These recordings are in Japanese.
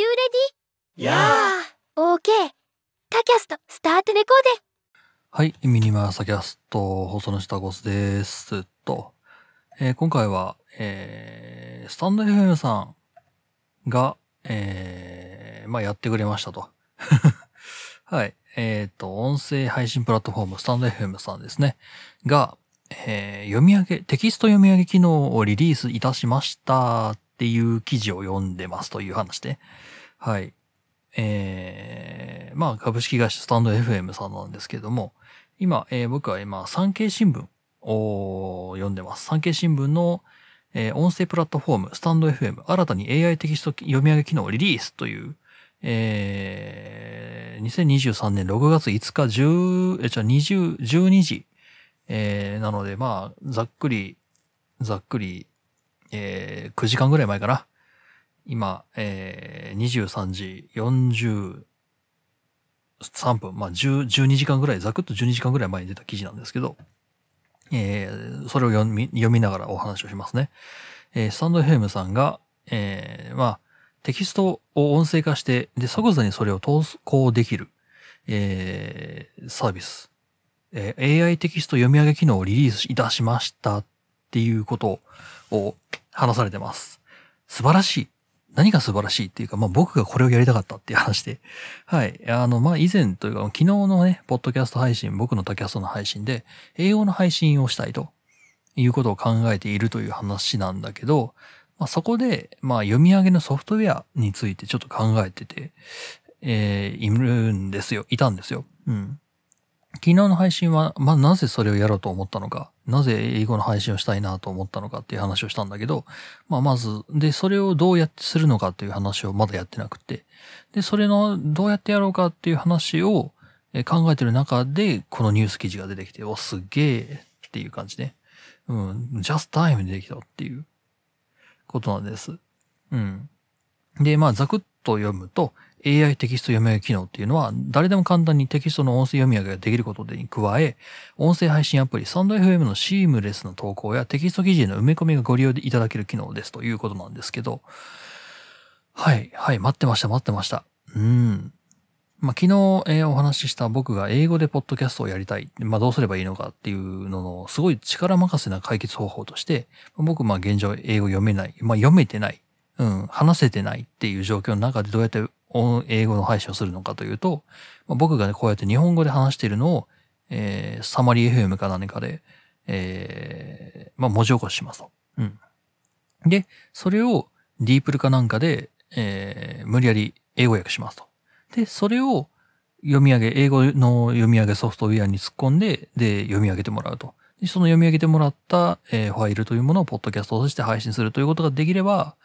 you ready? や OK タキャストスタートレコーデはい、ミニマーサキャスト、放送の下ゴスです。と、えー今回は、えースタンド FM さんが、えーまあ、やってくれましたと。はい。えっ、と、音声配信プラットフォーム、スタンド FM さんですね。が、えー読み上げ、テキスト読み上げ機能をリリースいたしましたっっていう記事を読んでますという話で。はい。えーまあ、株式会社スタンド FM さんなんですけれども、今、えー僕は今、産経新聞を読んでます。産経新聞の、えー音声プラットフォーム、スタンド FM、新たに AI テキスト読み上げ機能をリリースという、えー2023年6月5日10、え、じゃ20、12時、えーなので、まあ、ざっくり、ざっくり、えー9時間ぐらい前かな。今、えー23時43分、まあ、10 12時間ぐらい、ざくっと12時間ぐらい前に出た記事なんですけど、えーそれを読み読みながらお話をしますね。えースタンド FM さんが、えーまあ、テキストを音声化して、で、即座にそれを投稿できる、えーサービス、えー AI テキスト読み上げ機能をリリースいたしましたっていうことをを話されてます。素晴らしい。何が素晴らしいっていうか、まあ僕がこれをやりたかったっていう話で。はい。あの、まあ以前というか、昨日のね、ポッドキャスト配信、僕のタキャストの配信で、英語の配信をしたいということを考えているという話なんだけど、まあそこで、まあ読み上げのソフトウェアについてちょっと考えてて、えーいるんですよ。いたんですよ。うん。昨日の配信は、まあなぜそれをやろうと思ったのか、なぜ英語の配信をしたいなと思ったのかっていう話をしたんだけど、まあまず、で、それをどうやってするのかっていう話をまだやってなくて、で、それのどうやってやろうかっていう話を考えてる中で、このニュース記事が出てきて、お、すげえっていう感じね。うん、just time でできたっていうことなんです。うん。で、まあ、ざくっと読むと、AI テキスト読み上げ機能っていうのは、誰でも簡単にテキストの音声読み上げができることに加え、音声配信アプリ、サンド FM のシームレスな投稿やテキスト記事への埋め込みがご利用いただける機能ですということなんですけど、はい、はい、待ってました、待ってました。うん。まあ、昨日、えーお話しした僕が英語でポッドキャストをやりたい。まあ、どうすればいいのかっていうのの、すごい力任せな解決方法として、僕、ま、現状英語読めない。まあ、読めてない。うん、話せてないっていう状況の中でどうやって英語の配信をするのかというと、まあ、僕がね、こうやって日本語で話しているのを、えーサマリー FM か何かで、えーまあ、文字起こししますと。うん。で、それをディープルかなんかで、えー無理やり英語訳しますと。で、それを読み上げ、英語の読み上げソフトウェアに突っ込んで、で、読み上げてもらうと。でその読み上げてもらった、えーファイルというものをポッドキャストとして配信するということができれば、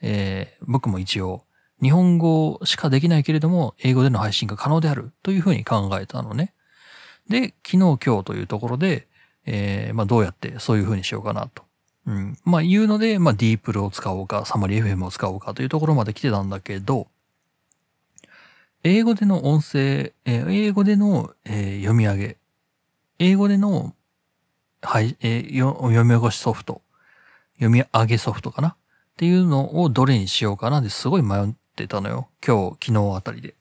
えー僕も一応、日本語しかできないけれども、英語での配信が可能であるというふうに考えたのね。で、昨日今日というところで、えーまあどうやってそういうふうにしようかなと。うん。まあ言うので、まあディープルを使おうか、サマリー FM を使おうかというところまで来てたんだけど、英語での音声、えー英語での、えー読み上げ、英語での、はい、えー読み起こしソフト、読み上げソフトかな？っていうのをどれにしようかな？ってすごい迷ってたのよ。今日、昨日あたりで。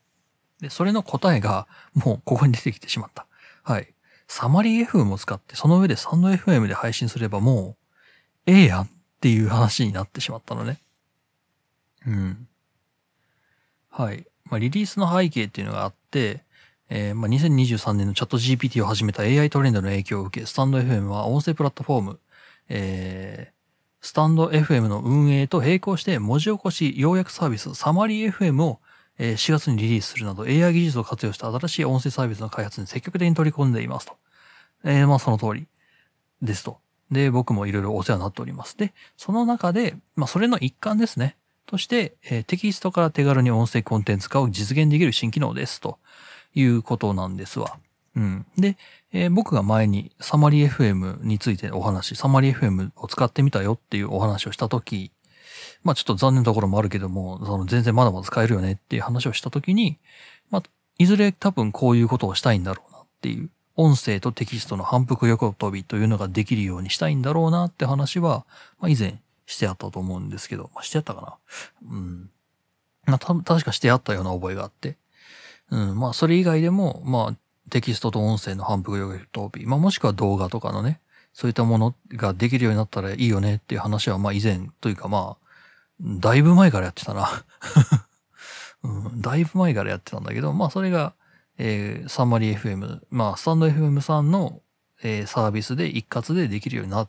で、それの答えがもうここに出てきてしまった。はい。サマリー FM を使って、その上でサンド FM で配信すればもう、ええやんっていう話になってしまったのね。うん。はい。まあ、リリースの背景っていうのがあって、えーまあ、2023年のチャット GPT を始めた AI トレンドの影響を受け、スタンド FM は音声プラットフォーム、えースタンド FM の運営と並行して文字起こし要約サービスサマリー FM を4月にリリースするなど AI 技術を活用した新しい音声サービスの開発に積極的に取り込んでいますと。えーまあその通りですと。で、僕もいろいろお世話になっております。で、その中で、まあそれの一環ですね。として、えーテキストから手軽に音声コンテンツ化を実現できる新機能ですということなんですわ。うん。で、えー僕が前にサマリー FM についてお話、サマリー FM を使ってみたよっていうお話をしたとき、まあちょっと残念なところもあるけども、その全然まだまだ使えるよねっていう話をしたときに、まあ、いずれ多分こういうことをしたいんだろうなっていう、音声とテキストの反復横跳びというのができるようにしたいんだろうなって話は、まあ以前してあったと思うんですけど、まあしてあったかな?うん。まあ、た確かしてあったような覚えがあって。うん、まあ、それ以外でも、まあ、テキストと音声の反復横跳び、まあ、もしくは動画とかのね、そういったものができるようになったらいいよねっていう話は、まあ、以前というか、まあ、だいぶ前からやってたな。うん、だいぶ前からやってたんだけど、まあ、それが、えーサンマリー FM、まあ、スタンド FM さんの、えーサービスで一括でできるようにな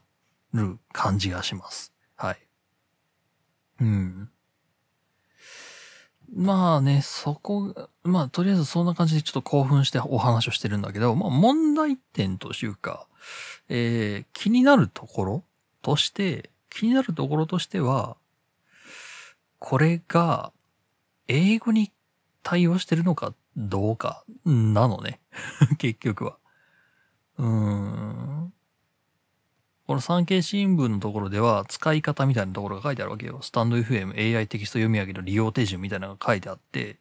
る感じがします。はい。うん。まあね、そこ、まあとりあえずそんな感じでちょっと興奮してお話をしてるんだけど、まあ問題点というか、えー気になるところとして、気になるところとしては、これが英語に対応してるのかどうかなのね。結局は。うーん。この産経新聞のところでは使い方みたいなところが書いてあるわけよ。スタンド FM AI テキスト読み上げの利用手順みたいなのが書いてあって、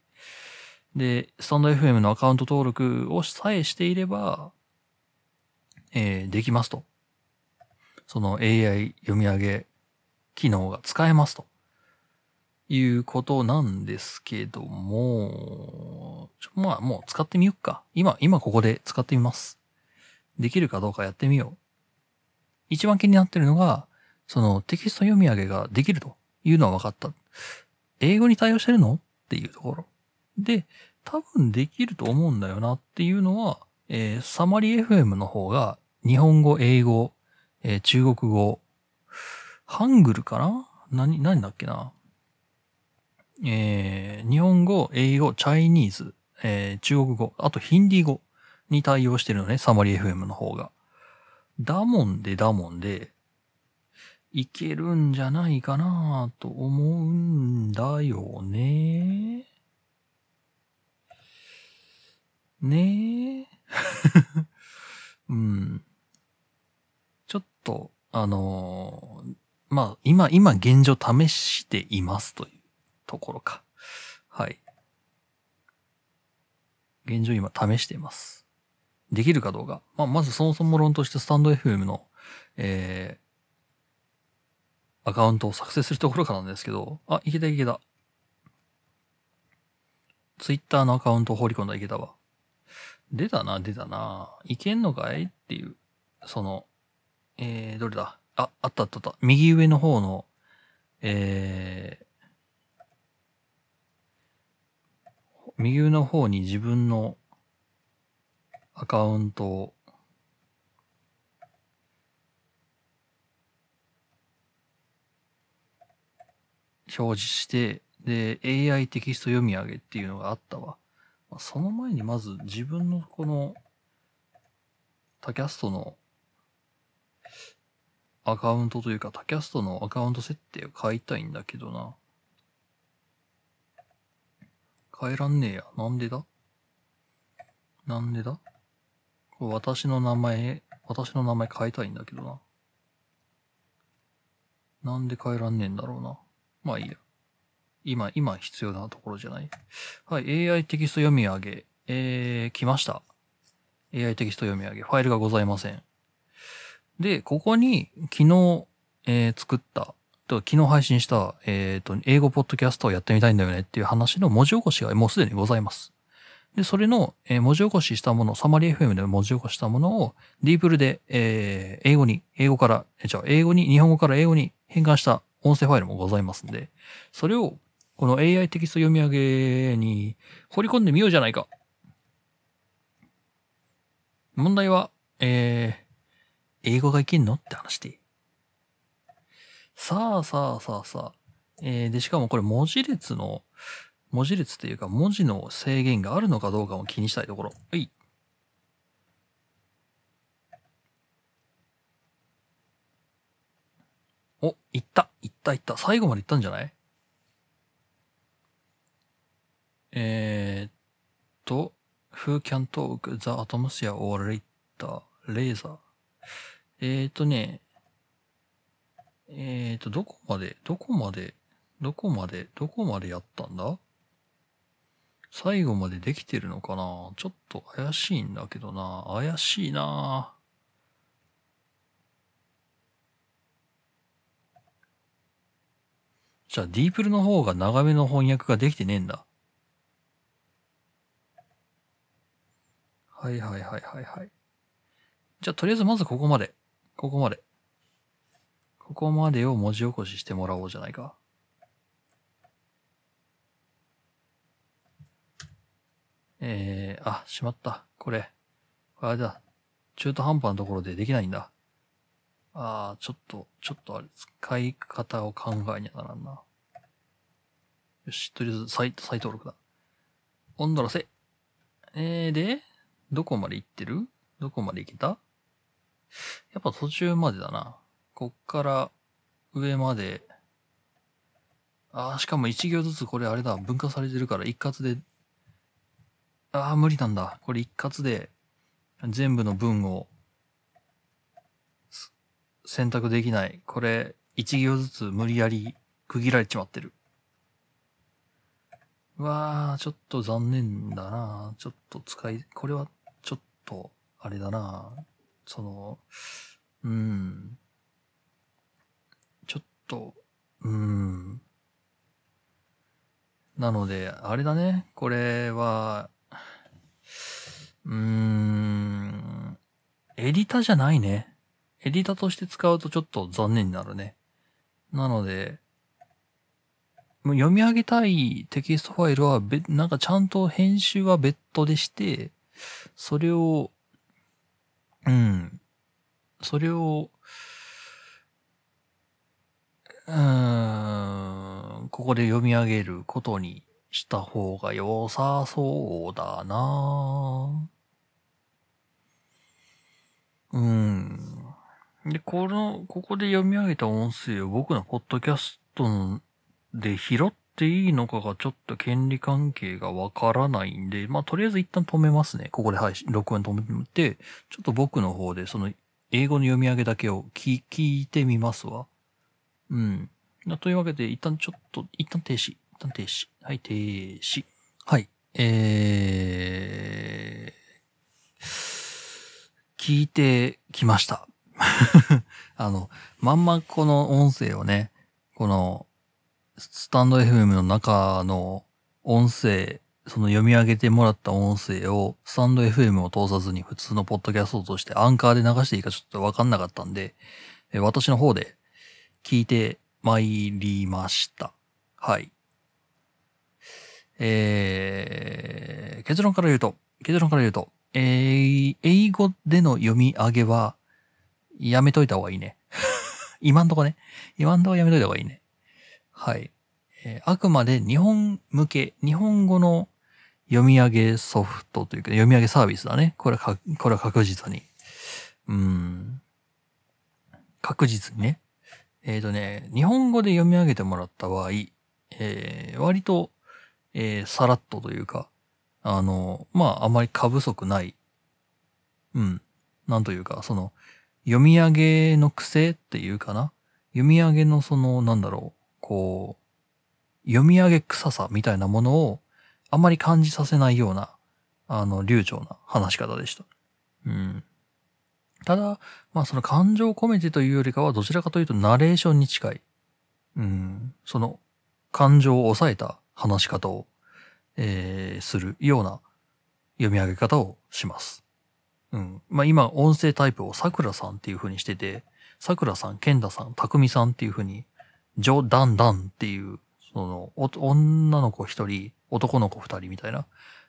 で、スタンド FM のアカウント登録をさえしていれば、えーできますと。その AI 読み上げ機能が使えますと。いうことなんですけども、まあもう使ってみよっか。今、今ここで使ってみます。できるかどうかやってみよう。一番気になってるのが、そのテキスト読み上げができるというのは分かった。英語に対応してるの？っていうところ。で、多分できると思うんだよなっていうのは、えーサマリー FM の方が日本語、英語、えー中国語、ハングルかな？何、何だっけな？えー日本語、英語、チャイニーズ、えー中国語、あとヒンディー語に対応してるのね、サマリー FM の方が。だもんでだもんで、いけるんじゃないかなと思うんだよね。ねえ。うん。ちょっと、あのーまあ、今、今現状試していますというところか。はい。現状今試しています。できるかどうか。まあ、まずそもそも論としてスタンド FM の、えー、アカウントを作成するところからなんですけど、あ、いけたいけた。ツイッターのアカウントを放り込んだいけたわ。出たな、出たな。いけんのかいっていう、その、えー、どれだあ、あったあったあった。右上の方の、えー、右上の方に自分のアカウントを表示して、で、AI テキスト読み上げっていうのがあったわ。まあその前にまず自分のこの、タキャストのアカウントというか、タキャストのアカウント設定を変えたいんだけどな。変えらんねえや。なんでだ？なんでだ？私の名前、私の名前変えたいんだけどな。なんで変えらんねえんだろうな。まあいいや。今、今必要なところじゃない？はい、AI テキスト読み上げ。えー、来ました。AI テキスト読み上げ。ファイルがございません。で、ここに昨日、えー作った、と昨日配信した、えっ、と、英語ポッドキャストをやってみたいんだよねっていう話の文字起こしがもうすでにございます。で、それの、え文字起こししたもの、サマリー FM で文字起こしたものを、ディープルで、えー英語に、英語から、えじゃあ、英語に、日本語から英語に変換した音声ファイルもございますんで、それを、この AI テキスト読み上げに放り込んでみようじゃないか。問題は、えー英語がいけんのって話で。さあさあさあさあ。えーで、しかもこれ文字列の、文字列っていうか文字の制限があるのかどうかも気にしたいところ。はい。お、いった、いった、いった。最後までいったんじゃない？えーっと、Who can talk the atmosphere or later, laser? えーとね、えーと、どこまで、どこまで、どこまで、どこまでやったんだ？最後までできてるのかな？ちょっと怪しいんだけどな怪しいなじゃあ、ディープルの方が長めの翻訳ができてねえんだ。はいはいはいはいはい。じゃあ、とりあえずまずここまで。ここまで。ここまでを文字起こししてもらおうじゃないか。えー、あ、しまった。これ。あれだ。中途半端なところでできないんだ。あー、ちょっと、ちょっとあれ、使い方を考えにゃならんな。よし、とりあえず再、再登録だ。温度のせ。えー、で、どこまで行ってる？どこまで行けた？やっぱ途中までだな。こっから上まで。ああ、しかも一行ずつこれあれだ。分割されてるから一括で。ああ、無理なんだ。これ一括で全部の文を選択できない。これ一行ずつ無理やり区切られちまってる。うわあ、ちょっと残念だな。ちょっと使い、これはちょっと、あれだな。その、うん。ちょっと、うん。なので、あれだね。これは、うーん。エディタじゃないね。エディタとして使うとちょっと残念になるね。なので、もう読み上げたいテキストファイルはべ、なんかちゃんと編集は別途でして、それを、うん。それを、うーん、ここで読み上げることにした方が良さそうだなうん。で、この、ここで読み上げた音声を僕のポッドキャストで拾っていいのかがちょっと権利関係がわからないんで、まあ、とりあえず一旦止めますね。ここで配信、録音止めて、ちょっと僕の方でその英語の読み上げだけを聞聞いてみますわ。うん。というわけで、一旦ちょっと、一旦停止。一旦停止。はい、停止。はい。えー、聞いてきました。あの、まんまこの音声をね、この、スタンド FM の中の音声、その読み上げてもらった音声を、スタンド FM を通さずに普通のポッドキャストとしてアンカーで流していいかちょっとわかんなかったんで、私の方で聞いてまいりました。はい。えー、結論から言うと、結論から言うと、えー、英語での読み上げは、やめといた方がいいね。今んとこね。今んとこやめといた方がいいね。はい。えーあくまで日本向け、日本語の読み上げソフトというか、読み上げサービスだね。これは、これは確実に。うん。確実にね。えっ、とね、日本語で読み上げてもらった場合、えー割と、えーさらっとというか、あの、まあ、あまり過不足ない。うん。なんというか、その、読み上げの癖っていうかな？読み上げのその、なんだろう、こう、読み上げ臭さみたいなものをあまり感じさせないような、あの、流暢な話し方でした。うん。ただ、まあその感情を込めてというよりかはどちらかというとナレーションに近い。うん。その感情を抑えた話し方を、えー、するような読み上げ方をします。うん。まあ今音声タイプを桜さんっていう風にしてて、桜さん、健太さん、匠さんっていう風に、ジョ・ダン・ダンっていう、その、女の子一人、男の子二人みたいな。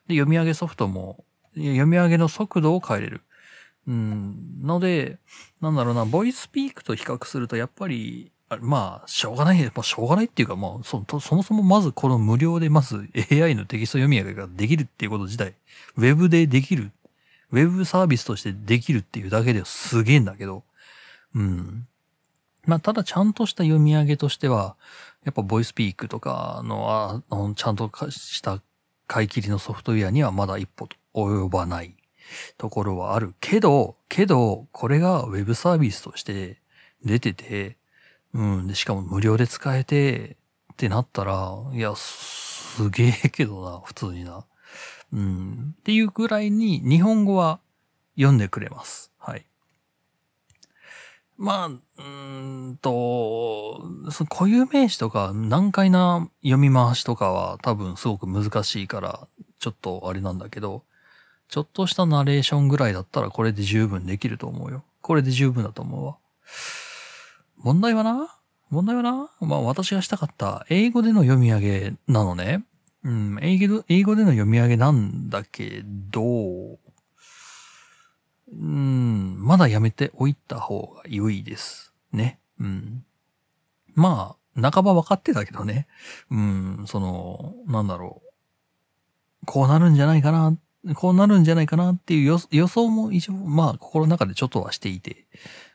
で、読み上げソフトも、読み上げの速度を変えれる。うん。ので、なんだろうな、ボイスピークと比較すると、やっぱり、まあ、しょうがない、まあ、しょうがないっていうか、まあ、そ、そもそもまずこの無料でまず AI のテキスト読み上げができるっていうこと自体、ウェブでできる、ウェブサービスとしてできるっていうだけですげえんだけど、うん。まあ、ただちゃんとした読み上げとしては、やっぱボイスピークとかの、あのちゃんとした買い切りのソフトウェアにはまだ一歩及ばないところはあるけど、けど、これがウェブサービスとして出てて、うん、で、しかも無料で使えてってなったら、いや、すげえけどな、普通にな。うん、っていうぐらいに日本語は読んでくれます。はい。まあ、うんと、その固有名詞とか難解な読み回しとかは多分すごく難しいから、ちょっとあれなんだけど、ちょっとしたナレーションぐらいだったらこれで十分できると思うよ。これで十分だと思うわ。問題はな？問題はな？まあ私がしたかった英語での読み上げなのね。うん、英語での読み上げなんだけど、うん、まだやめておいた方が良いです。ね。うん。まあ、半ば分かってたけどね。うん、その、なんだろう。こうなるんじゃないかな、こうなるんじゃないかなっていう予想も一応、まあ、心の中でちょっとはしていて、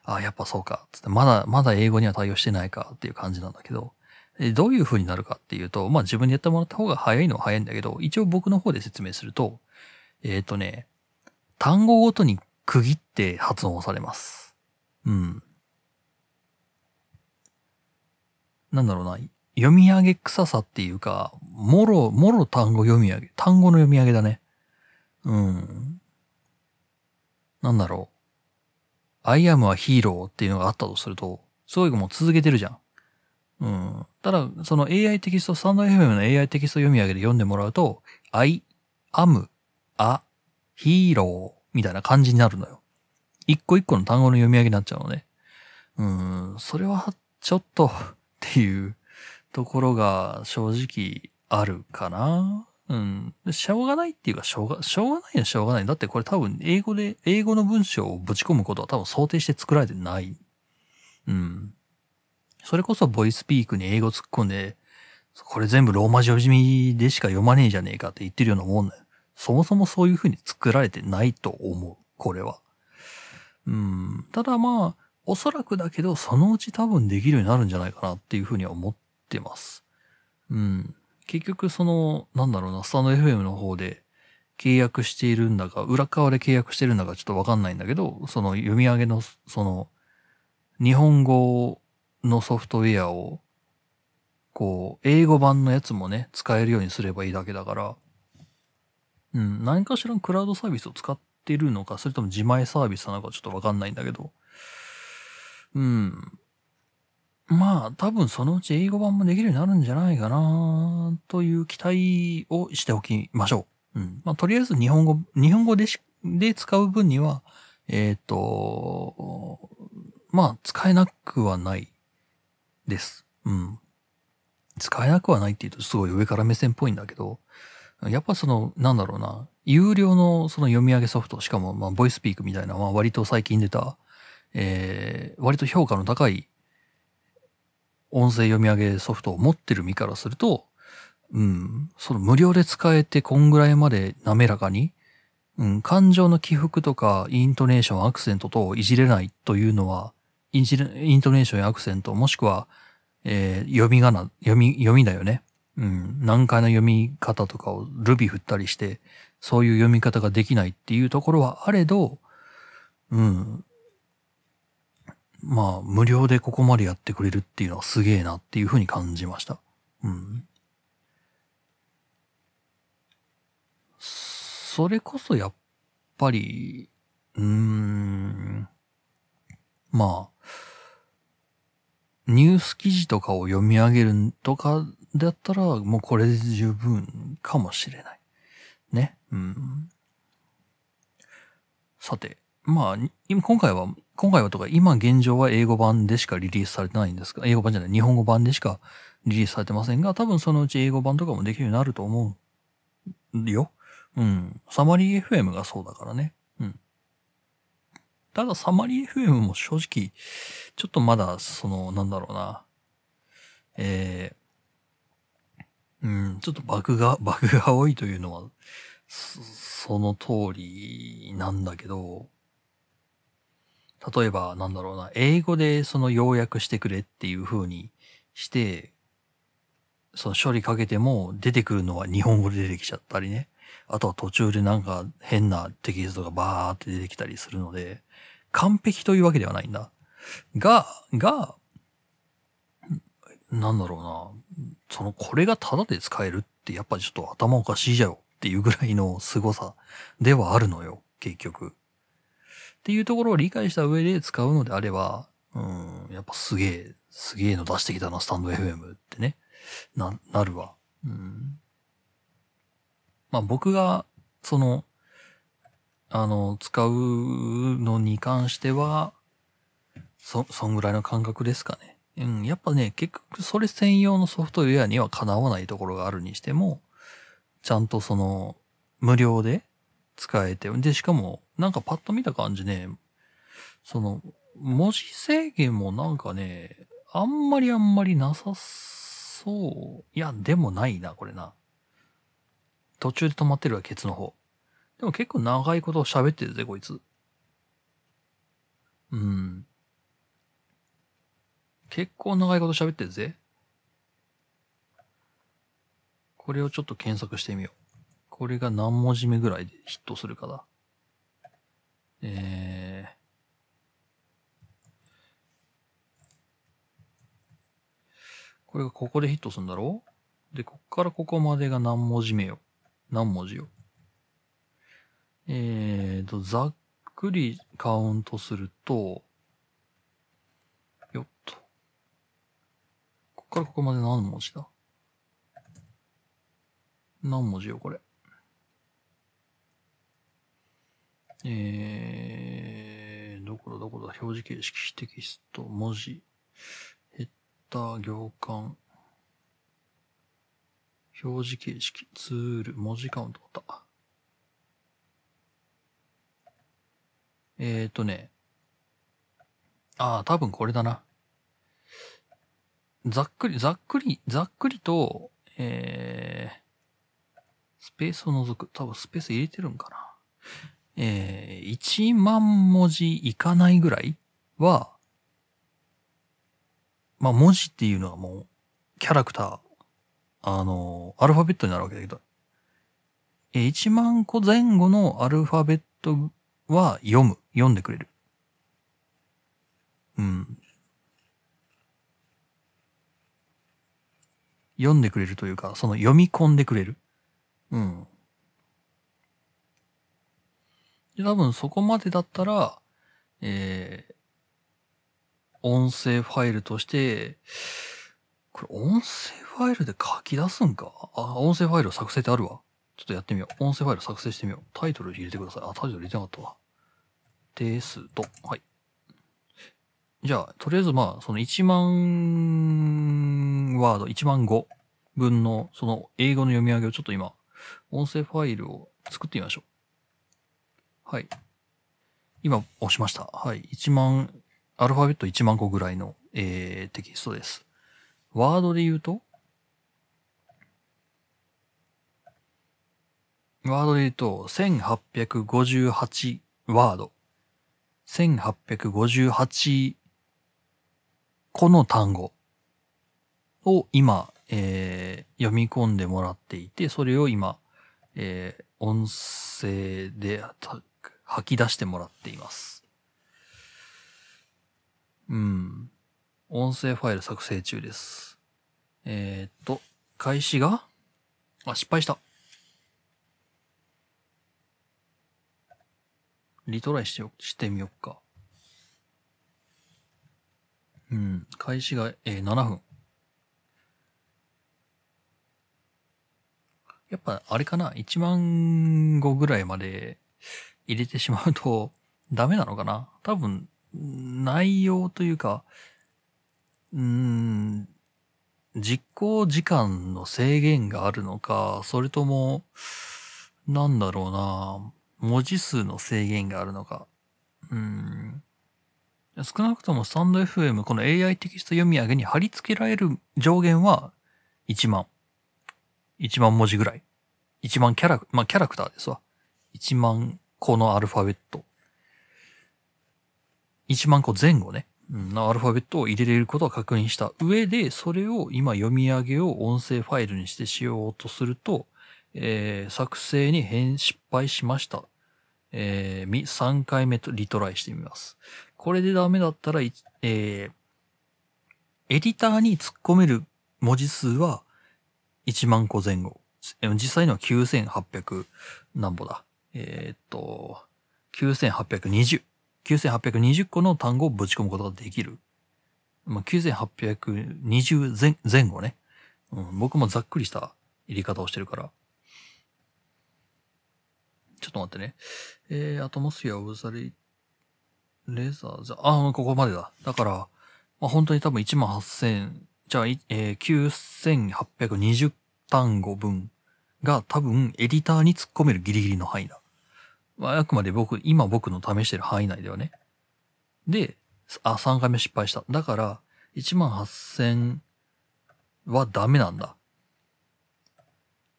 ああ、やっぱそうか、つって、まだ、まだ英語には対応してないかっていう感じなんだけど、どういう風になるかっていうと、まあ自分でやってもらった方が早いのは早いんだけど、一応僕の方で説明すると、えっ、とね、単語ごとに区切って発音されます。うん。なんだろうな、読み上げ臭さっていうか、もろ、もろ単語読み上げ、単語の読み上げだね。うん。なんだろう。I am a hero っていうのがあったとすると、すごいもう続けてるじゃん。うん。ただ、その AI テキスト、スタンド FM の AI テキスト読み上げで読んでもらうと、I am a hero みたいな感じになるのよ。一個一個の単語の読み上げになっちゃうのね。うん、それはちょっとっていうところが正直あるかな。うん。しょうがないっていうか、しょうが、しょうがないのしょうがない。だってこれ多分英語で、英語の文章をぶち込むことは多分想定して作られてない。うん。それこそボイスピークに英語突っ込んで、これ全部ローマ字読みでしか読まねえじゃねえかって言ってるようなもんだよ。そもそもそういう風に作られてないと思う。これは。うん。ただまあ、おそらくだけど、そのうち多分できるようになるんじゃないかなっていう風には思ってます。うん。結局その、なんだろうな、スタンド FM の方で契約しているんだか、裏側で契約してるんだかちょっとわかんないんだけど、その読み上げの、その、日本語のソフトウェアを、こう、英語版のやつもね、使えるようにすればいいだけだから、うん、何かしらのクラウドサービスを使ってるのか、それとも自前サービスなのかちょっとわかんないんだけど、うん。まあ、多分そのうち英語版もできるようになるんじゃないかな、という期待をしておきましょう。うん。まあ、とりあえず日本語、日本語でし、で使う分には、えっ、と、まあ、使えなくはないです。うん。使えなくはないって言うとすごい上から目線っぽいんだけど、やっぱその、なんだろうな、有料のその読み上げソフト、しかもまあ、ボイスピークみたいな、まあ割と最近出た、えー、割と評価の高い音声読み上げソフトを持ってる身からすると、うん、その無料で使えてこんぐらいまで滑らかに、うん、感情の起伏とかイントネーション、アクセントといじれないというのは、イントネーションやアクセント、もしくは、えー読み仮名、読み、読みだよね。うん、難解な読み方とかをルビ振ったりして、そういう読み方ができないっていうところはあれど、うん。まあ、無料でここまでやってくれるっていうのはすげえなっていうふうに感じました。うん。それこそやっぱり、うーん、まあ、ニュース記事とかを読み上げるとかだったら、もうこれで十分かもしれない。ね。うん。さて、まあ、今、今回は、今回はとか、今現状は英語版でしかリリースされてないんですが、英語版じゃない、日本語版でしかリリースされてませんが、多分そのうち英語版とかもできるようになると思うよ。うん。サマリー FM がそうだからね。うん。ただ、サマリー FM も正直、ちょっとまだ、その、なんだろうな。えー、うん、ちょっとバグが、バグが多いというのは、そその通りなんだけど、例えば、なんだろうな、英語でその要約してくれっていう風にして、その処理かけても出てくるのは日本語で出てきちゃったりね。あとは途中でなんか変なテキストがバーって出てきたりするので、完璧というわけではないんだ。が、が、なんだろうな、そのこれがタダで使えるってやっぱちょっと頭おかしいじゃよっていうぐらいの凄さではあるのよ、結局。っていうところを理解した上で使うのであれば、うん、やっぱすげえ、すげえの出してきたな、スタンド FM ってね、な、なるわ。うん。まあ僕が、その、あの、使うのに関しては、そ、そんぐらいの感覚ですかね。うん、やっぱね、結局それ専用のソフトウェアにはかなわないところがあるにしても、ちゃんとその、無料で使えて、で、しかも、なんかパッと見た感じね、その、文字制限もなんかね、あんまりあんまりなさそう。いや、でもないな、これな。途中で止まってるわ、ケツの方。でも結構長いこと喋ってるぜ、こいつ。うん。結構長いこと喋ってるぜ。これをちょっと検索してみよう。これが何文字目ぐらいでヒットするかだ。えー。これがここでヒットするんだろ？うで、こっからここまでが何文字目よ？何文字よ？えーと、ざっくりカウントすると、よっと。こっからここまで何文字だ？何文字よ、これ？えー、どこだどこだ表示形式、テキスト、文字、ヘッダー、行間、表示形式、ツール、文字カウントあった。えーとね。ああ、多分これだな。ざっくり、ざっくり、ざっくりと、えー、スペースを除く。多分スペース入れてるんかな。えー、1万文字いかないぐらいは、まあ文字っていうのはもう、キャラクター、あの、アルファベットになるわけだけど、えー、1万個前後のアルファベットは読む。読んでくれる。うん。読んでくれるというか、その読み込んでくれる。うん。で、多分そこまでだったら、えー、音声ファイルとして、これ音声ファイルで書き出すんか？あ、音声ファイルを作成ってあるわ。ちょっとやってみよう。音声ファイル作成してみよう。タイトル入れてください。あ、タイトル入れてなかったわ。ですと。はい。じゃあ、とりあえずまあ、その1万ワード、1万語分のその英語の読み上げをちょっと今、音声ファイルを作ってみましょう。はい。今押しました。はい。1万、アルファベット1万個ぐらいの、えー、テキストです。ワードで言うと？ワードで言うと、1858ワード。1858個の単語を今、えー読み込んでもらっていて、それを今、えー音声で吐き出してもらっています。うん。音声ファイル作成中です。えーっと、開始が？あ、失敗した。リトライしてよ、してみよっか。うん。開始が、えー7分。やっぱ、あれかな ?1 万語ぐらいまで入れてしまうと ダメなのかな？多分、内容というか、うーん、実行時間の制限があるのか、それとも、なんだろうな、文字数の制限があるのか。うん。少なくともスタンド FM、この AI テキスト読み上げに貼り付けられる上限は1万。1万文字ぐらい。1万キャラ、まあキャラクターですわ。1万個のアルファベット。1万個前後ね。のアルファベットを入れれることを確認した上で、それを今読み上げを音声ファイルにしてしようとすると、えー作成に変失敗しました。えー3回目とリトライしてみます。これでダメだったら、えーエディターに突っ込める文字数は1万個前後。実際には9800何歩だ。えーっと、9820。9820個の単語をぶち込むことができる。まあ、9820前前後ね、うん。僕もざっくりした入り方をしてるから。ちょっと待ってね。えー、アトモスフィア、ウザリ、レザーザ、あ、ここまでだ。だから、まあ、本当に多分1万8000、じゃあ、えー、9820単語分が多分エディターに突っ込めるギリギリの範囲だ。まあ、あくまで僕、今僕の試してる範囲内ではね。で、あ、3回目失敗した。だから、1万8000はダメなんだ。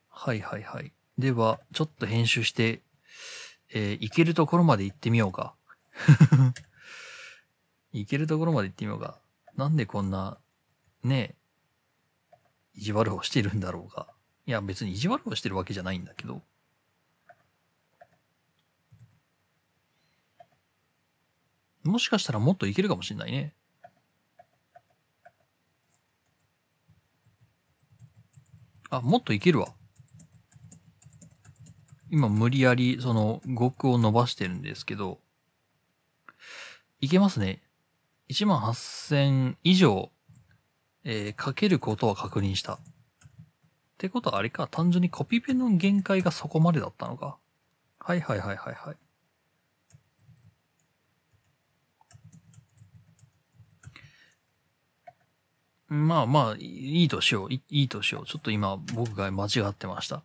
はいはいはい。では、ちょっと編集して、えー行けるところまで行ってみようか。行けるところまで行ってみようか。なんでこんな、ね、意地悪をしてるんだろうか。いや、別に意地悪をしてるわけじゃないんだけど。もしかしたらもっといけるかもしれないね。あ、もっといけるわ。今無理やりその語句を伸ばしてるんですけど、いけますね。1万8000以上、えーかけることは確認した。ってことはあれか、単純にコピペの限界がそこまでだったのか。はいはいはいはいはい。まあまあ、いいとしよう。いいとしよう。ちょっと今僕が間違ってました。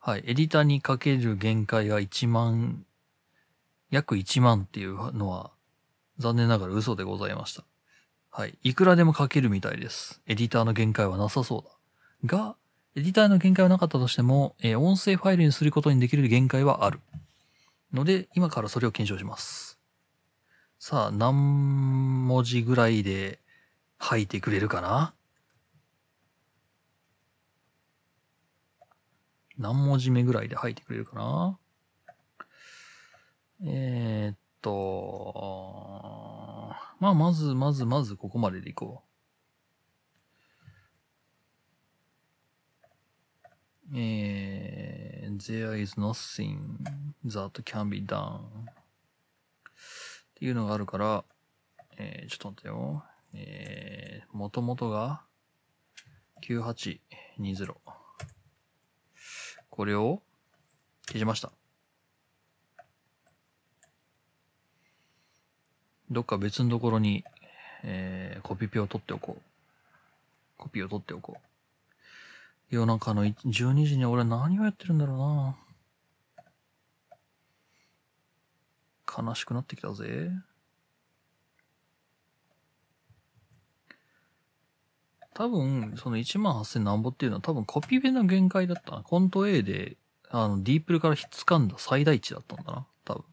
はい。エディターにかける限界が1万、約1万っていうのは残念ながら嘘でございました。はい。いくらでも書けるみたいです。エディターの限界はなさそうだ。が、エディターの限界はなかったとしても、えー音声ファイルにすることにできる限界はある。ので、今からそれを検証します。さあ、何文字ぐらいで吐いてくれるかな？何文字目ぐらいで吐いてくれるかな？えー、っと、まあ、まず、まず、まず、ここまででいこう。えー、there is nothing that can be done っていうのがあるから、えー、ちょっと待ってよ。えー、元々が9820。これを消しました。どっか別のところに、えー、コピペを取っておこう。コピーを取っておこう。夜中の12時に俺何をやってるんだろうな悲しくなってきたぜ。多分、その1万8000何ぼっていうのは多分コピペの限界だったな。コント A で、あの、ディープルからひっつかんだ最大値だったんだな。多分。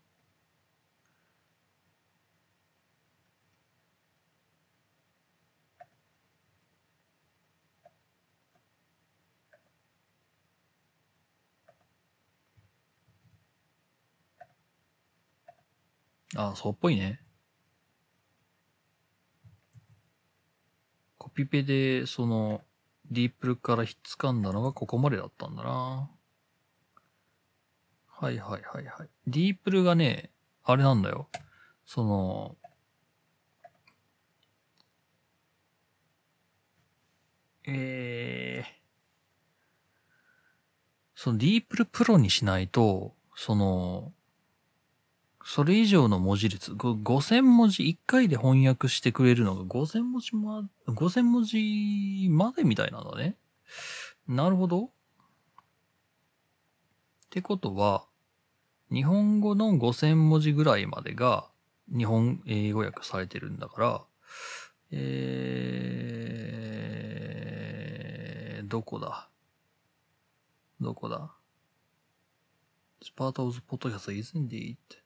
ああ、そうっぽいね。ピペで、その、ディープルからひっつかんだのがここまでだったんだな。はいはいはいはい。ディープルがね、あれなんだよ。その、えー、そのディープルプロにしないと、その、それ以上の文字列、5000文字1回で翻訳してくれるのが5000文字ま、5000文字までみたいなんだね。なるほど。ってことは、日本語の5000文字ぐらいまでが日本英語訳されてるんだから、えー、どこだ？どこだ ?spart of the podcast, isn't it?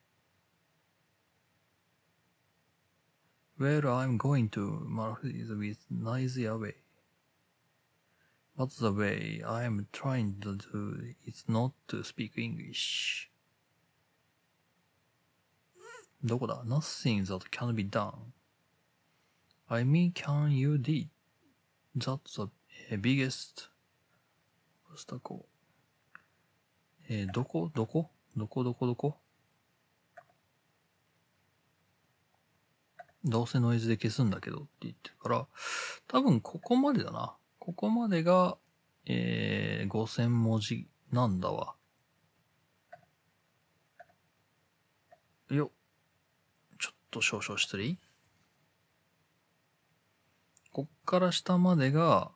Where I'm going to Malfi is with noisy away. But the way I'm trying to do is not to speak English. どこだ ?Nothing that can be done. I mean, can you did? That's the biggest obstacle. えーどこどこどこどこどこどうせノイズで消すんだけどって言ってるから、多分ここまでだな。ここまでが、えー、5000文字なんだわ。よ。ちょっと少々失礼。こっから下までが、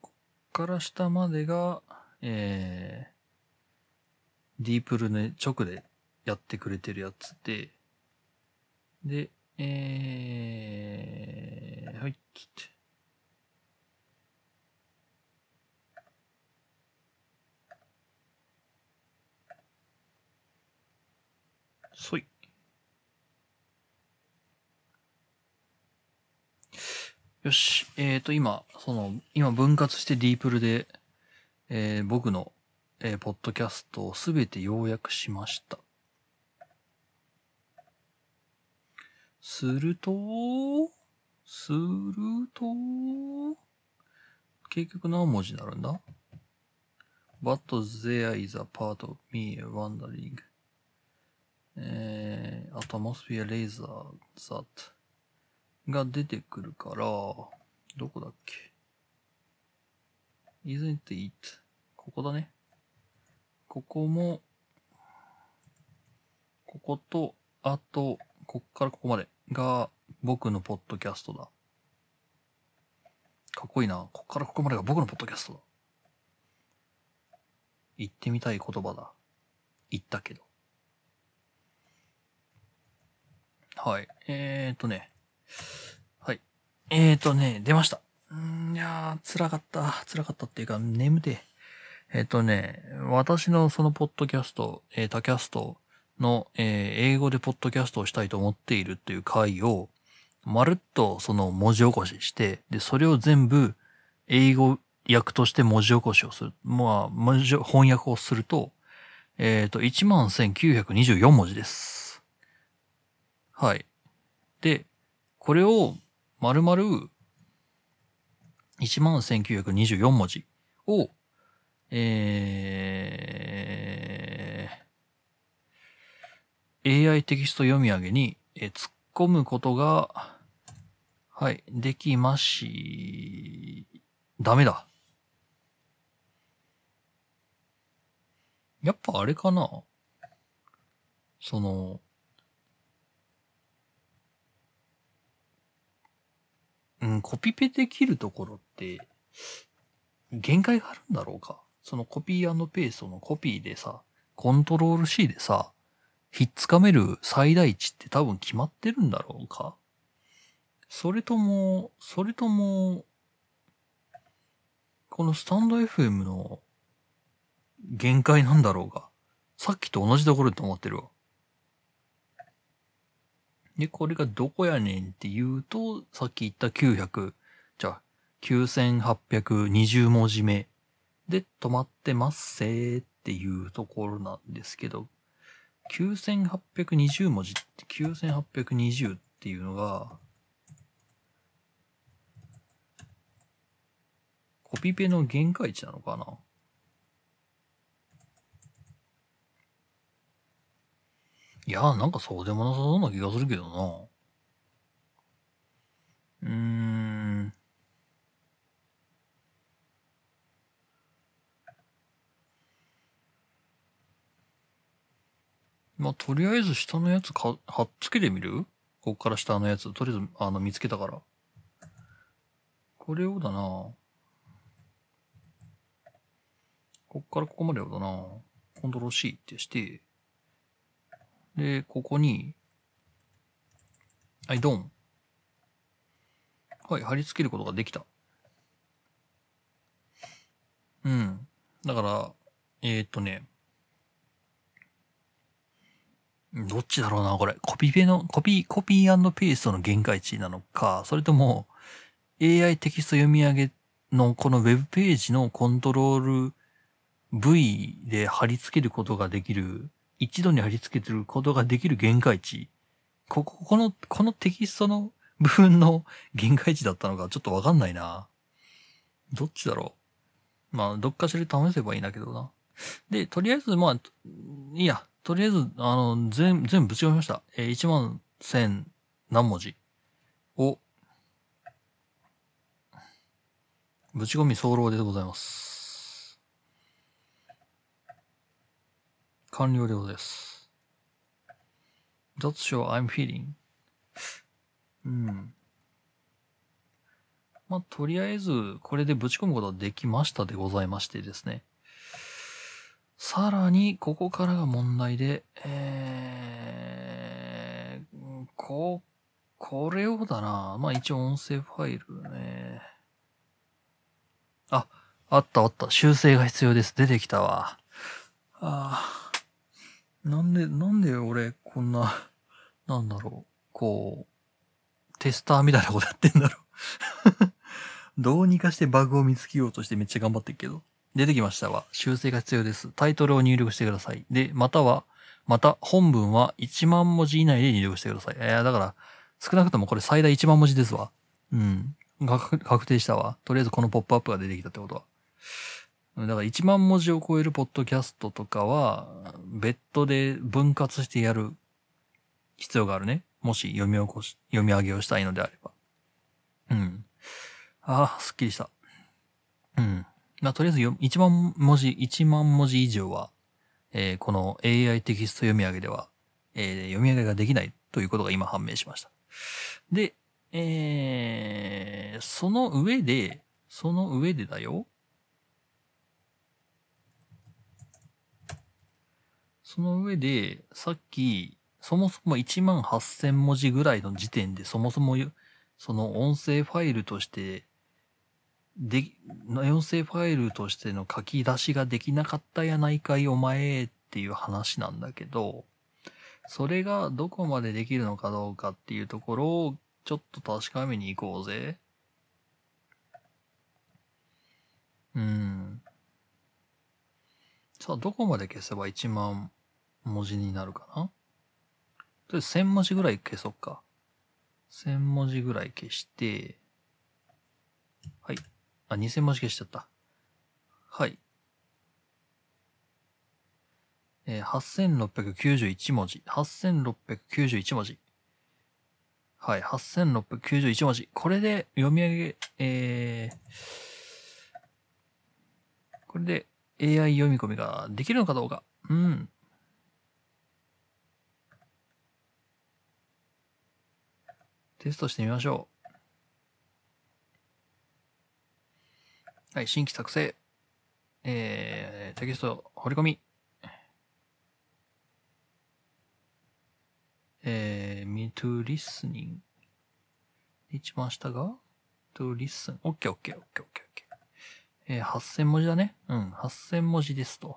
こっから下までが、えー、ディープルね、直でやってくれてるやつで、で、えー、はい、つって。そい。よし。えっ、ー、と、今、その、今分割してディープルで、えー、僕の、えー、ポッドキャストをすべて要約しました。すると、すると、結局何文字になるんだ ?But there is a part of me wondering. えー、atmosphere laser that が出てくるから、どこだっけ ?isn't it? ここだね。ここも、ここと、あと、こっからここまでが僕のポッドキャストだ。かっこいいな。こっからここまでが僕のポッドキャストだ。言ってみたい言葉だ。言ったけど。はい。えーとね。はい。えーとね、出ました。ん、いやー、辛かった。辛かったっていうか、眠て。えーとね、私のそのポッドキャスト、えー、タキャストの、えー英語でポッドキャストをしたいと思っているっていう回を、まるっとその文字起こしして、で、それを全部英語訳として文字起こしをする。まあ、文字、翻訳をすると、えっ、と、11,924文字です。はい。で、これを丸々11,924文字を、えー、AI テキスト読み上げに、えー突っ込むことが、はい、できまし、ダメだ。やっぱあれかなその、うん、コピペできるところって、限界があるんだろうかそのコピーペーストのコピーでさ、コントロール C でさ、ひっつかめる最大値って多分決まってるんだろうか。それとも、それとも、このスタンド FM の限界なんだろうか。さっきと同じところだと思ってるわ。で、これがどこやねんって言うと、さっき言った900、じゃあ、9820文字目。で止まってますせーっていうところなんですけど、9820文字って9820っていうのが、コピペの限界値なのかな？いやーなんかそうでもなさそうな気がするけどな。うーん。まあ、とりあえず下のやつか、貼っつけてみる？こっから下のやつ。とりあえず、あの、見つけたから。これをだなこっからここまでをだなコントロール C ってして、で、ここに、はい、ドン。はい、貼り付けることができた。うん。だから、えー、っとね、どっちだろうな、これ。コピペの、コピー、コピーペーストの限界値なのか、それとも、AI テキスト読み上げのこのウェブページのコントロール V で貼り付けることができる、一度に貼り付けてることができる限界値。ここ、この、このテキストの部分の限界値だったのかちょっとわかんないな。どっちだろう。まあ、どっかしら試せばいいんだけどな。で、とりあえず、まあ、いいや、とりあえず、あの、全、全部ぶち込みました。えー、1万1000何文字を、ぶち込み早漏でございます。完了でございます。That's sure I'm feeling. うん。まあ、とりあえず、これでぶち込むことができましたでございましてですね。さらに、ここからが問題で、えー、こ、これをだな。まあ一応音声ファイルね。あ、あったあった。修正が必要です。出てきたわ。ああ。なんで、なんで俺、こんな、なんだろう。こう、テスターみたいなことやってんだろう。どうにかしてバグを見つけようとしてめっちゃ頑張ってるけど。出てきましたわ。修正が必要です。タイトルを入力してください。で、または、また本文は1万文字以内で入力してください。えー、だから、少なくともこれ最大1万文字ですわ。うん。確定したわ。とりあえずこのポップアップが出てきたってことは。だから1万文字を超えるポッドキャストとかは、別途で分割してやる必要があるね。もし読み起こし、読み上げをしたいのであれば。うん。ああ、すっきりした。うん。まあ、とりあえずよ1万文字、1万文字以上は、えーこの AI テキスト読み上げでは、えー読み上げができないということが今判明しました。で、えーその上で、その上でだよ。その上で、さっき、そもそも1万8000文字ぐらいの時点で、そもそも、その音声ファイルとして、で、音声ファイルとしての書き出しができなかったやないかいお前っていう話なんだけど、それがどこまでできるのかどうかっていうところをちょっと確かめに行こうぜ。うん。さあ、どこまで消せば1万文字になるかな？とりあえず1000文字ぐらい消そっか。1000文字ぐらい消して、はい。あ、2000文字消しちゃった。はい。えー、8691文字。8691文字。はい、8691文字。これで読み上げ、えー、これで AI 読み込みができるのかどうか。うん。テストしてみましょう。はい、新規作成。えー、テキスト掘り込み。えー、me to listening。一番下が to listen。オッケーオッケーオッケーオッケーオッケー。えー、8000文字だね。うん、8000文字ですと。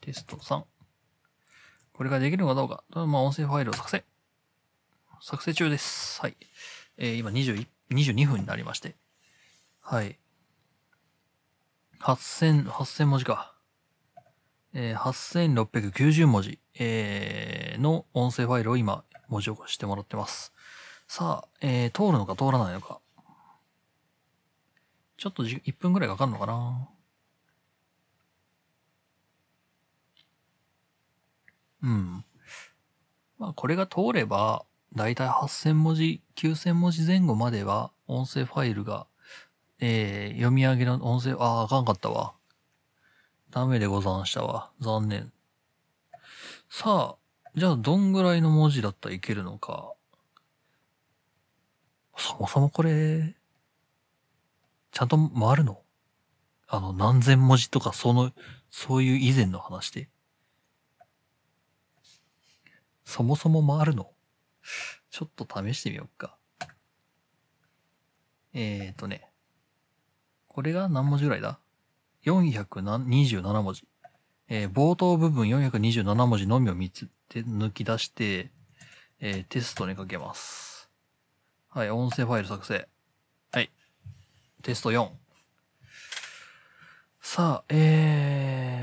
テスト3。これができるのかどうか。まあ、音声ファイルを作成。作成中です。はい。えー、今21 22分になりまして。はい。8000、8000文字か。えー、8690文字、えー、の音声ファイルを今、文字起こしてもらってます。さあ、えー、通るのか通らないのか。ちょっとじ1分ぐらいかかるのかなうん。まあ、これが通れば、だいたい8000文字、9000文字前後までは、音声ファイルが、えー、読み上げの音声、ああ、あかんかったわ。ダメでござんしたわ。残念。さあ、じゃあどんぐらいの文字だったらいけるのか。そもそもこれ、ちゃんと回るの？あの、何千文字とか、その、そういう以前の話で。そもそも回るの？ちょっと試してみようか。えーとね。これが何文字ぐらいだ ?427 文字。えー冒頭部分427文字のみを見つて抜き出して、えーテストにかけます。はい、音声ファイル作成。はい。テスト4。さあ、え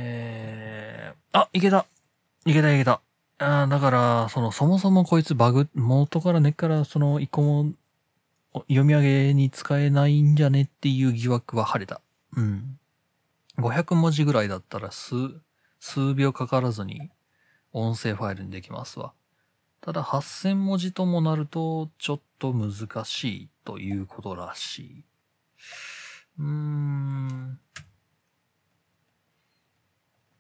ー、あ、いけた。いけたいけた。あーだから、その、そもそもこいつバグ、元から根っからその一個もお読み上げに使えないんじゃねっていう疑惑は晴れた。うん。500文字ぐらいだったら数、数秒かからずに音声ファイルにできますわ。ただ8000文字ともなるとちょっと難しいということらしい。うーん。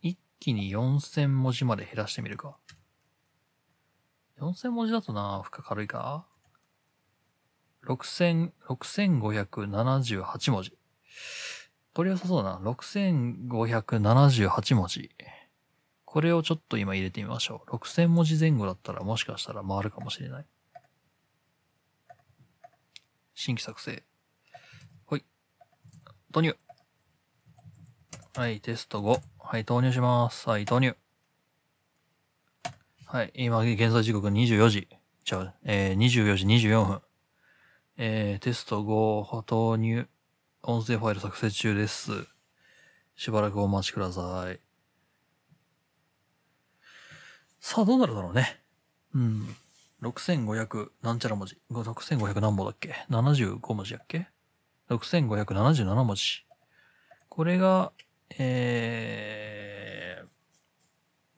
一気に4000文字まで減らしてみるか。4000文字だとな、負荷軽いか？6000、6578文字。取り良さそうだな。6578文字。これをちょっと今入れてみましょう。6000文字前後だったらもしかしたら回るかもしれない。新規作成。ほい。投入。はい、テスト5。はい、投入します。はい、投入。はい、今、現在時刻24時。ちゃう、えー、24時24分。えー、テスト5、投入。音声ファイル作成中です。しばらくお待ちください。さあ、どうなるだろうね。うん。6500なんちゃら文字。6500何本だっけ ?75 文字だっけ ?6577 文字。これが、え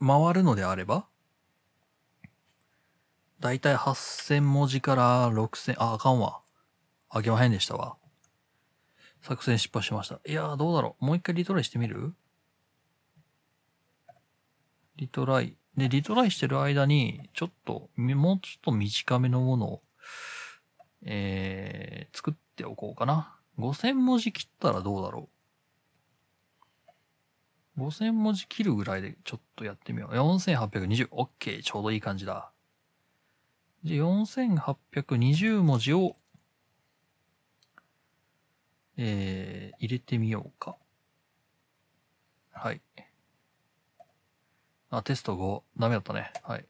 ー、回るのであれば、だいたい8000文字から6000、あ、あかんわ。あげまへんでしたわ。作戦失敗しました。いやー、どうだろう。もう一回リトライしてみる？リトライ。で、リトライしてる間に、ちょっと、もうちょっと短めのものを、えー、作っておこうかな。5000文字切ったらどうだろう。5000文字切るぐらいでちょっとやってみよう。4820。オッケー。ちょうどいい感じだ。じゃ、4820文字を、えー、入れてみようか。はい。あ、テスト5。ダメだったね。はい。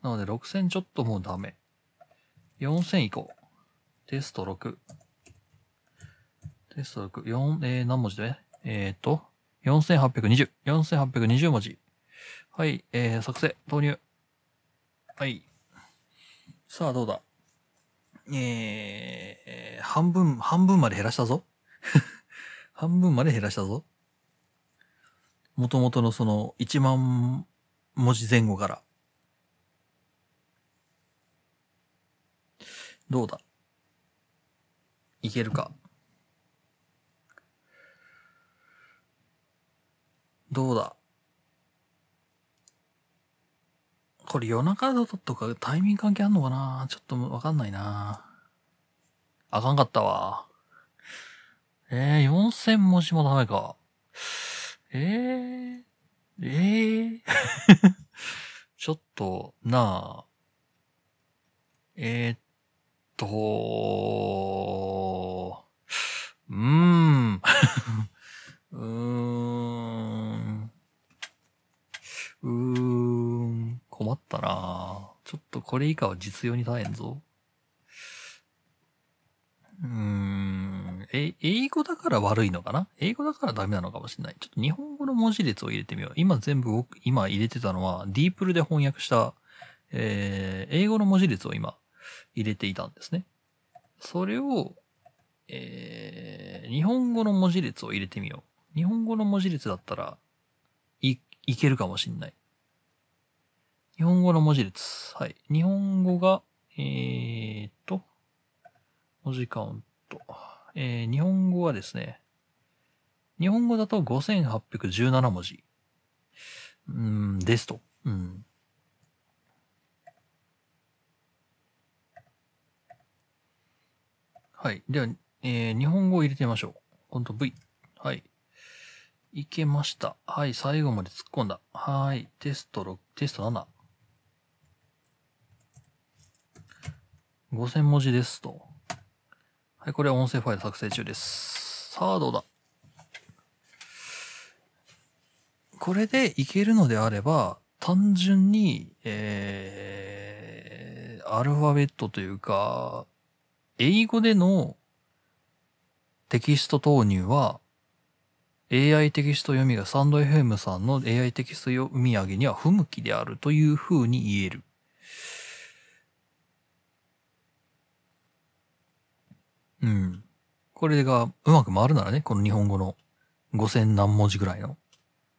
なので6000ちょっともうダメ。4000いこう。テスト6。テスト6。4、えー、何文字で？えーと、4820。4820文字。はい、えー、作成、投入。はい。さあ、どうだ？えー、半分、半分まで減らしたぞ。半分まで減らしたぞ。元々のその1万文字前後から。どうだ？いけるか？どうだ？これ夜中だとかタイミング関係あんのかな？ちょっとわかんないな。あかんかったわ。えー、4000文字もダメか。えー、えー、ちょっと、なあ。えー、っと、うーん。うーん。うーん。困ったなちょっとこれ以下は実用に耐えんぞ。うーん。え、英語だから悪いのかな？英語だからダメなのかもしれない。ちょっと日本語の文字列を入れてみよう。今全部僕、今入れてたのは、ディープルで翻訳した、えー、英語の文字列を今入れていたんですね。それを、えー、日本語の文字列を入れてみよう。日本語の文字列だったら、い、いけるかもしんない。日本語の文字列。はい。日本語が、えーっと、文字カウント。えー、日本語はですね、日本語だと5817文字。うん、ですと。うん。はい。では、えー、日本語を入れてみましょう。コント V。はい。いけました。はい。最後まで突っ込んだ。はい。テスト6、テスト7。5000文字ですと。はい。これは音声ファイル作成中です。さあ、どうだ？これでいけるのであれば、単純に、えー、アルファベットというか、英語でのテキスト投入は、AI テキスト読みがサンド FM さんの AI テキスト読み上げには不向きであるという風に言える。うん。これがうまく回るならね、この日本語の5000何文字ぐらいの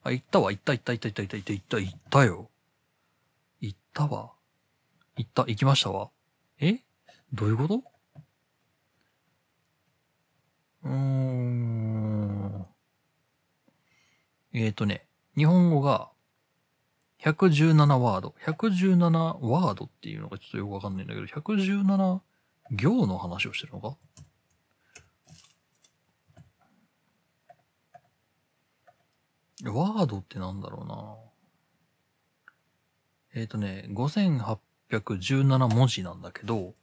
あ、行ったわ、行った、行った、行った、行った、行った、行った、行ったよ。行ったわ。行った、行きましたわ。え？どういうこと？うーん。えっ、ー、とね、日本語が117ワード。117ワードっていうのがちょっとよくわかんないんだけど、117行の話をしてるのか？ワードってなんだろうな。えっ、ー、とね、5817文字なんだけど、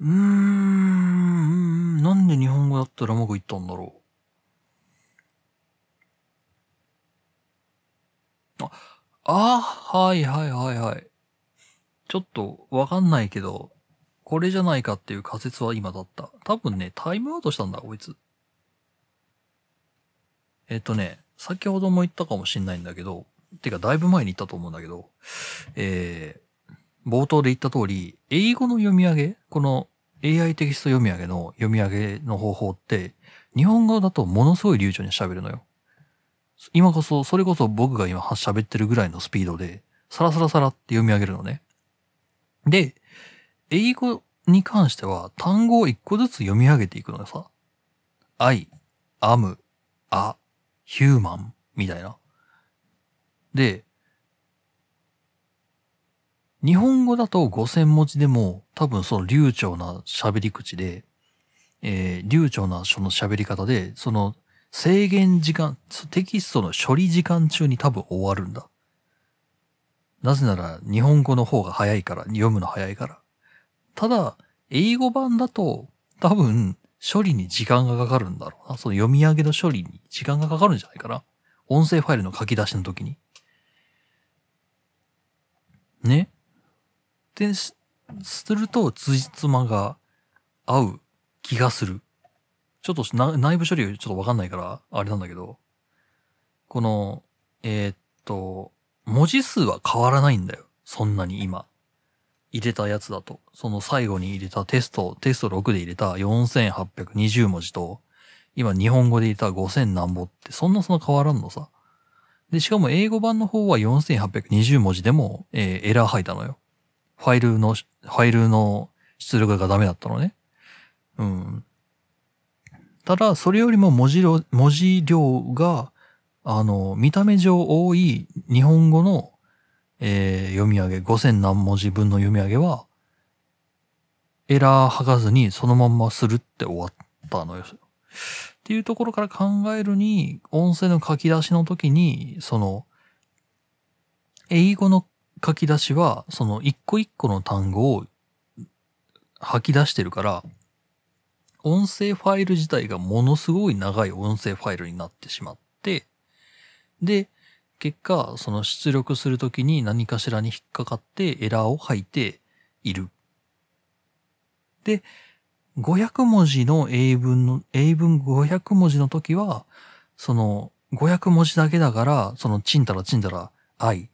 うーん、なんで日本語だったらうまくいったんだろう。あ、あはいはいはいはい。ちょっとわかんないけど、これじゃないかっていう仮説は今だった。多分ね、タイムアウトしたんだ、こいつ。えっとね、先ほども言ったかもしんないんだけど、てかだいぶ前に言ったと思うんだけど、えー、冒頭で言った通り、英語の読み上げ、この AI テキスト読み上げの読み上げの方法って、日本語だとものすごい流暢に喋るのよ。今こそ、それこそ僕が今喋ってるぐらいのスピードで、サラサラサラって読み上げるのね。で、英語に関しては単語を一個ずつ読み上げていくのよさ。I, am, a, human みたいな。で、日本語だと5000文字でも多分その流暢な喋り口で、えー、流暢なその喋り方で、その制限時間、テキストの処理時間中に多分終わるんだ。なぜなら日本語の方が早いから、読むの早いから。ただ、英語版だと多分処理に時間がかかるんだろうな。その読み上げの処理に時間がかかるんじゃないかな。音声ファイルの書き出しの時に。ね。で、すると、辻褄が合う気がする。ちょっと内部処理ちょっとわかんないから、あれなんだけど、この、えー、っと、文字数は変わらないんだよ。そんなに今。入れたやつだと、その最後に入れたテスト、テスト6で入れた4820文字と、今日本語で入れた5000何ぼってそんなそんな変わらんのさ。で、しかも英語版の方は4820文字でも、えー、エラー吐いたのよ。ファイルの、ファイルの出力がダメだったのね。うん。ただ、それよりも文字量、文字量が、あの、見た目上多い日本語のえー、読み上げ、5000何文字分の読み上げは、エラー吐かずにそのまんまするって終わったのよ。っていうところから考えるに、音声の書き出しの時に、その、英語の書き出しは、その一個一個の単語を吐き出してるから、音声ファイル自体がものすごい長い音声ファイルになってしまって、で、結果、その出力するときに何かしらに引っかかってエラーを吐いている。で、500文字の英文の、英文500文字の時は、その500文字だけだから、そのちんたらちんたら、I,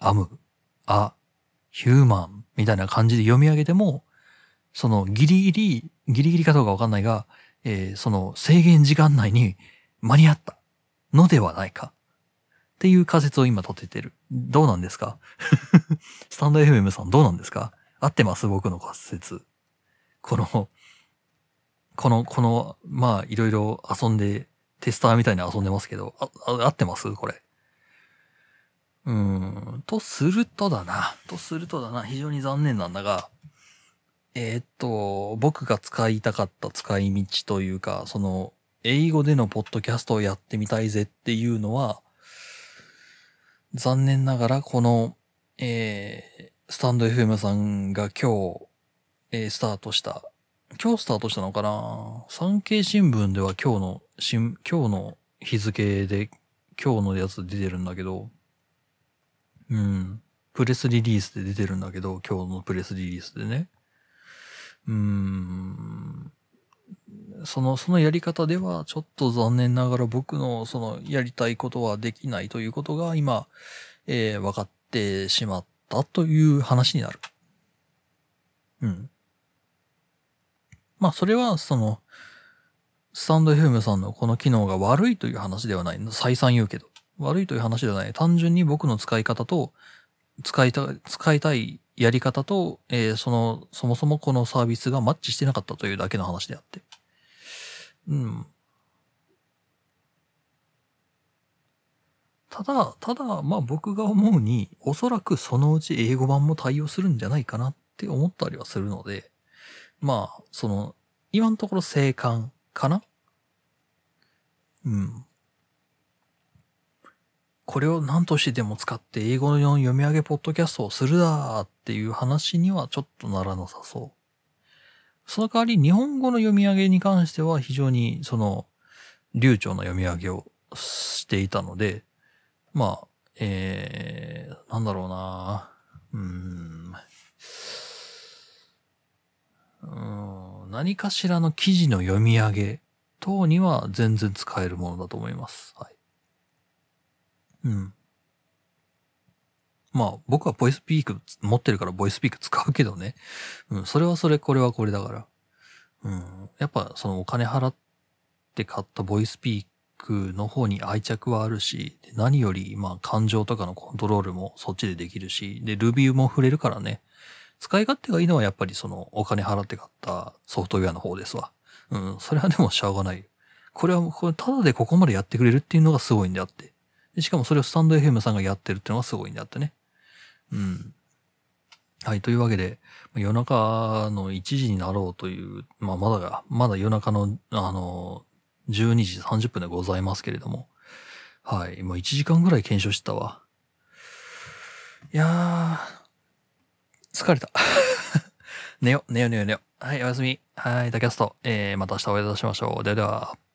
am, a, human みたいな感じで読み上げても、そのギリギリ、ギリギリかどうかわかんないが、えー、その制限時間内に間に合ったのではないか。っていう仮説を今立ててる。どうなんですか？スタンド FM さんどうなんですか？合ってます？僕の仮説。この、この、この、まあ、いろいろ遊んで、テスターみたいに遊んでますけど、あ、合ってます？これ。うん、とするとだな。とするとだな。非常に残念なんだが、えー、っと、僕が使いたかった使い道というか、その、英語でのポッドキャストをやってみたいぜっていうのは、残念ながらこの、えー、スタンド FM さんが今日、えー、スタートした、今日スタートしたのかな？産経新聞では今日の、今日の日付で今日のやつ出てるんだけど、うん、プレスリリースで出てるんだけど、今日のプレスリリースでね。うーん、その、そのやり方ではちょっと残念ながら僕のそのやりたいことはできないということが今、えー、分かってしまったという話になる。うん。まあそれはその、スタンド FM さんのこの機能が悪いという話ではない。再三言うけど。悪いという話ではない。単純に僕の使い方と、使いた、使いたいやり方と、えーその、そもそもこのサービスがマッチしてなかったというだけの話であって。うん。ただ、ただ、まあ僕が思うに、おそらくそのうち英語版も対応するんじゃないかなって思ったりはするので、まあ、その、今のところ静観かな？うん。これを何としてでも使って英語の読み上げポッドキャストをするだーっていう話にはちょっとならなさそう。その代わり日本語の読み上げに関しては非常にその流暢な読み上げをしていたので、まあ、えー、なんだろうなうん。うん何かしらの記事の読み上げ等には全然使えるものだと思います。はい。うん。まあ、僕はボイスピーク持ってるからボイスピーク使うけどね。うん、それはそれ、これはこれだから。うん。やっぱ、そのお金払って買ったボイスピークの方に愛着はあるし、何より、まあ、感情とかのコントロールもそっちでできるし、で、ルビューも触れるからね。使い勝手がいいのはやっぱりそのお金払って買ったソフトウェアの方ですわ。うん、それはでもしょうがない。これは、これ、ただでここまでやってくれるっていうのがすごいんであって。しかもそれをスタンド FM さんがやってるっていうのがすごいんであってね。うん。はい、というわけで、夜中の1時になろうという、まあまだが、まだ夜中の、あの、12時30分でございますけれども。はい、もう1時間ぐらい検証してたわ。いやー、疲れた。寝よ、寝よ寝よ寝よ。はい、おやすみ。はい、タキャスト。えー、また明日お会いいたしましょう。ではでは。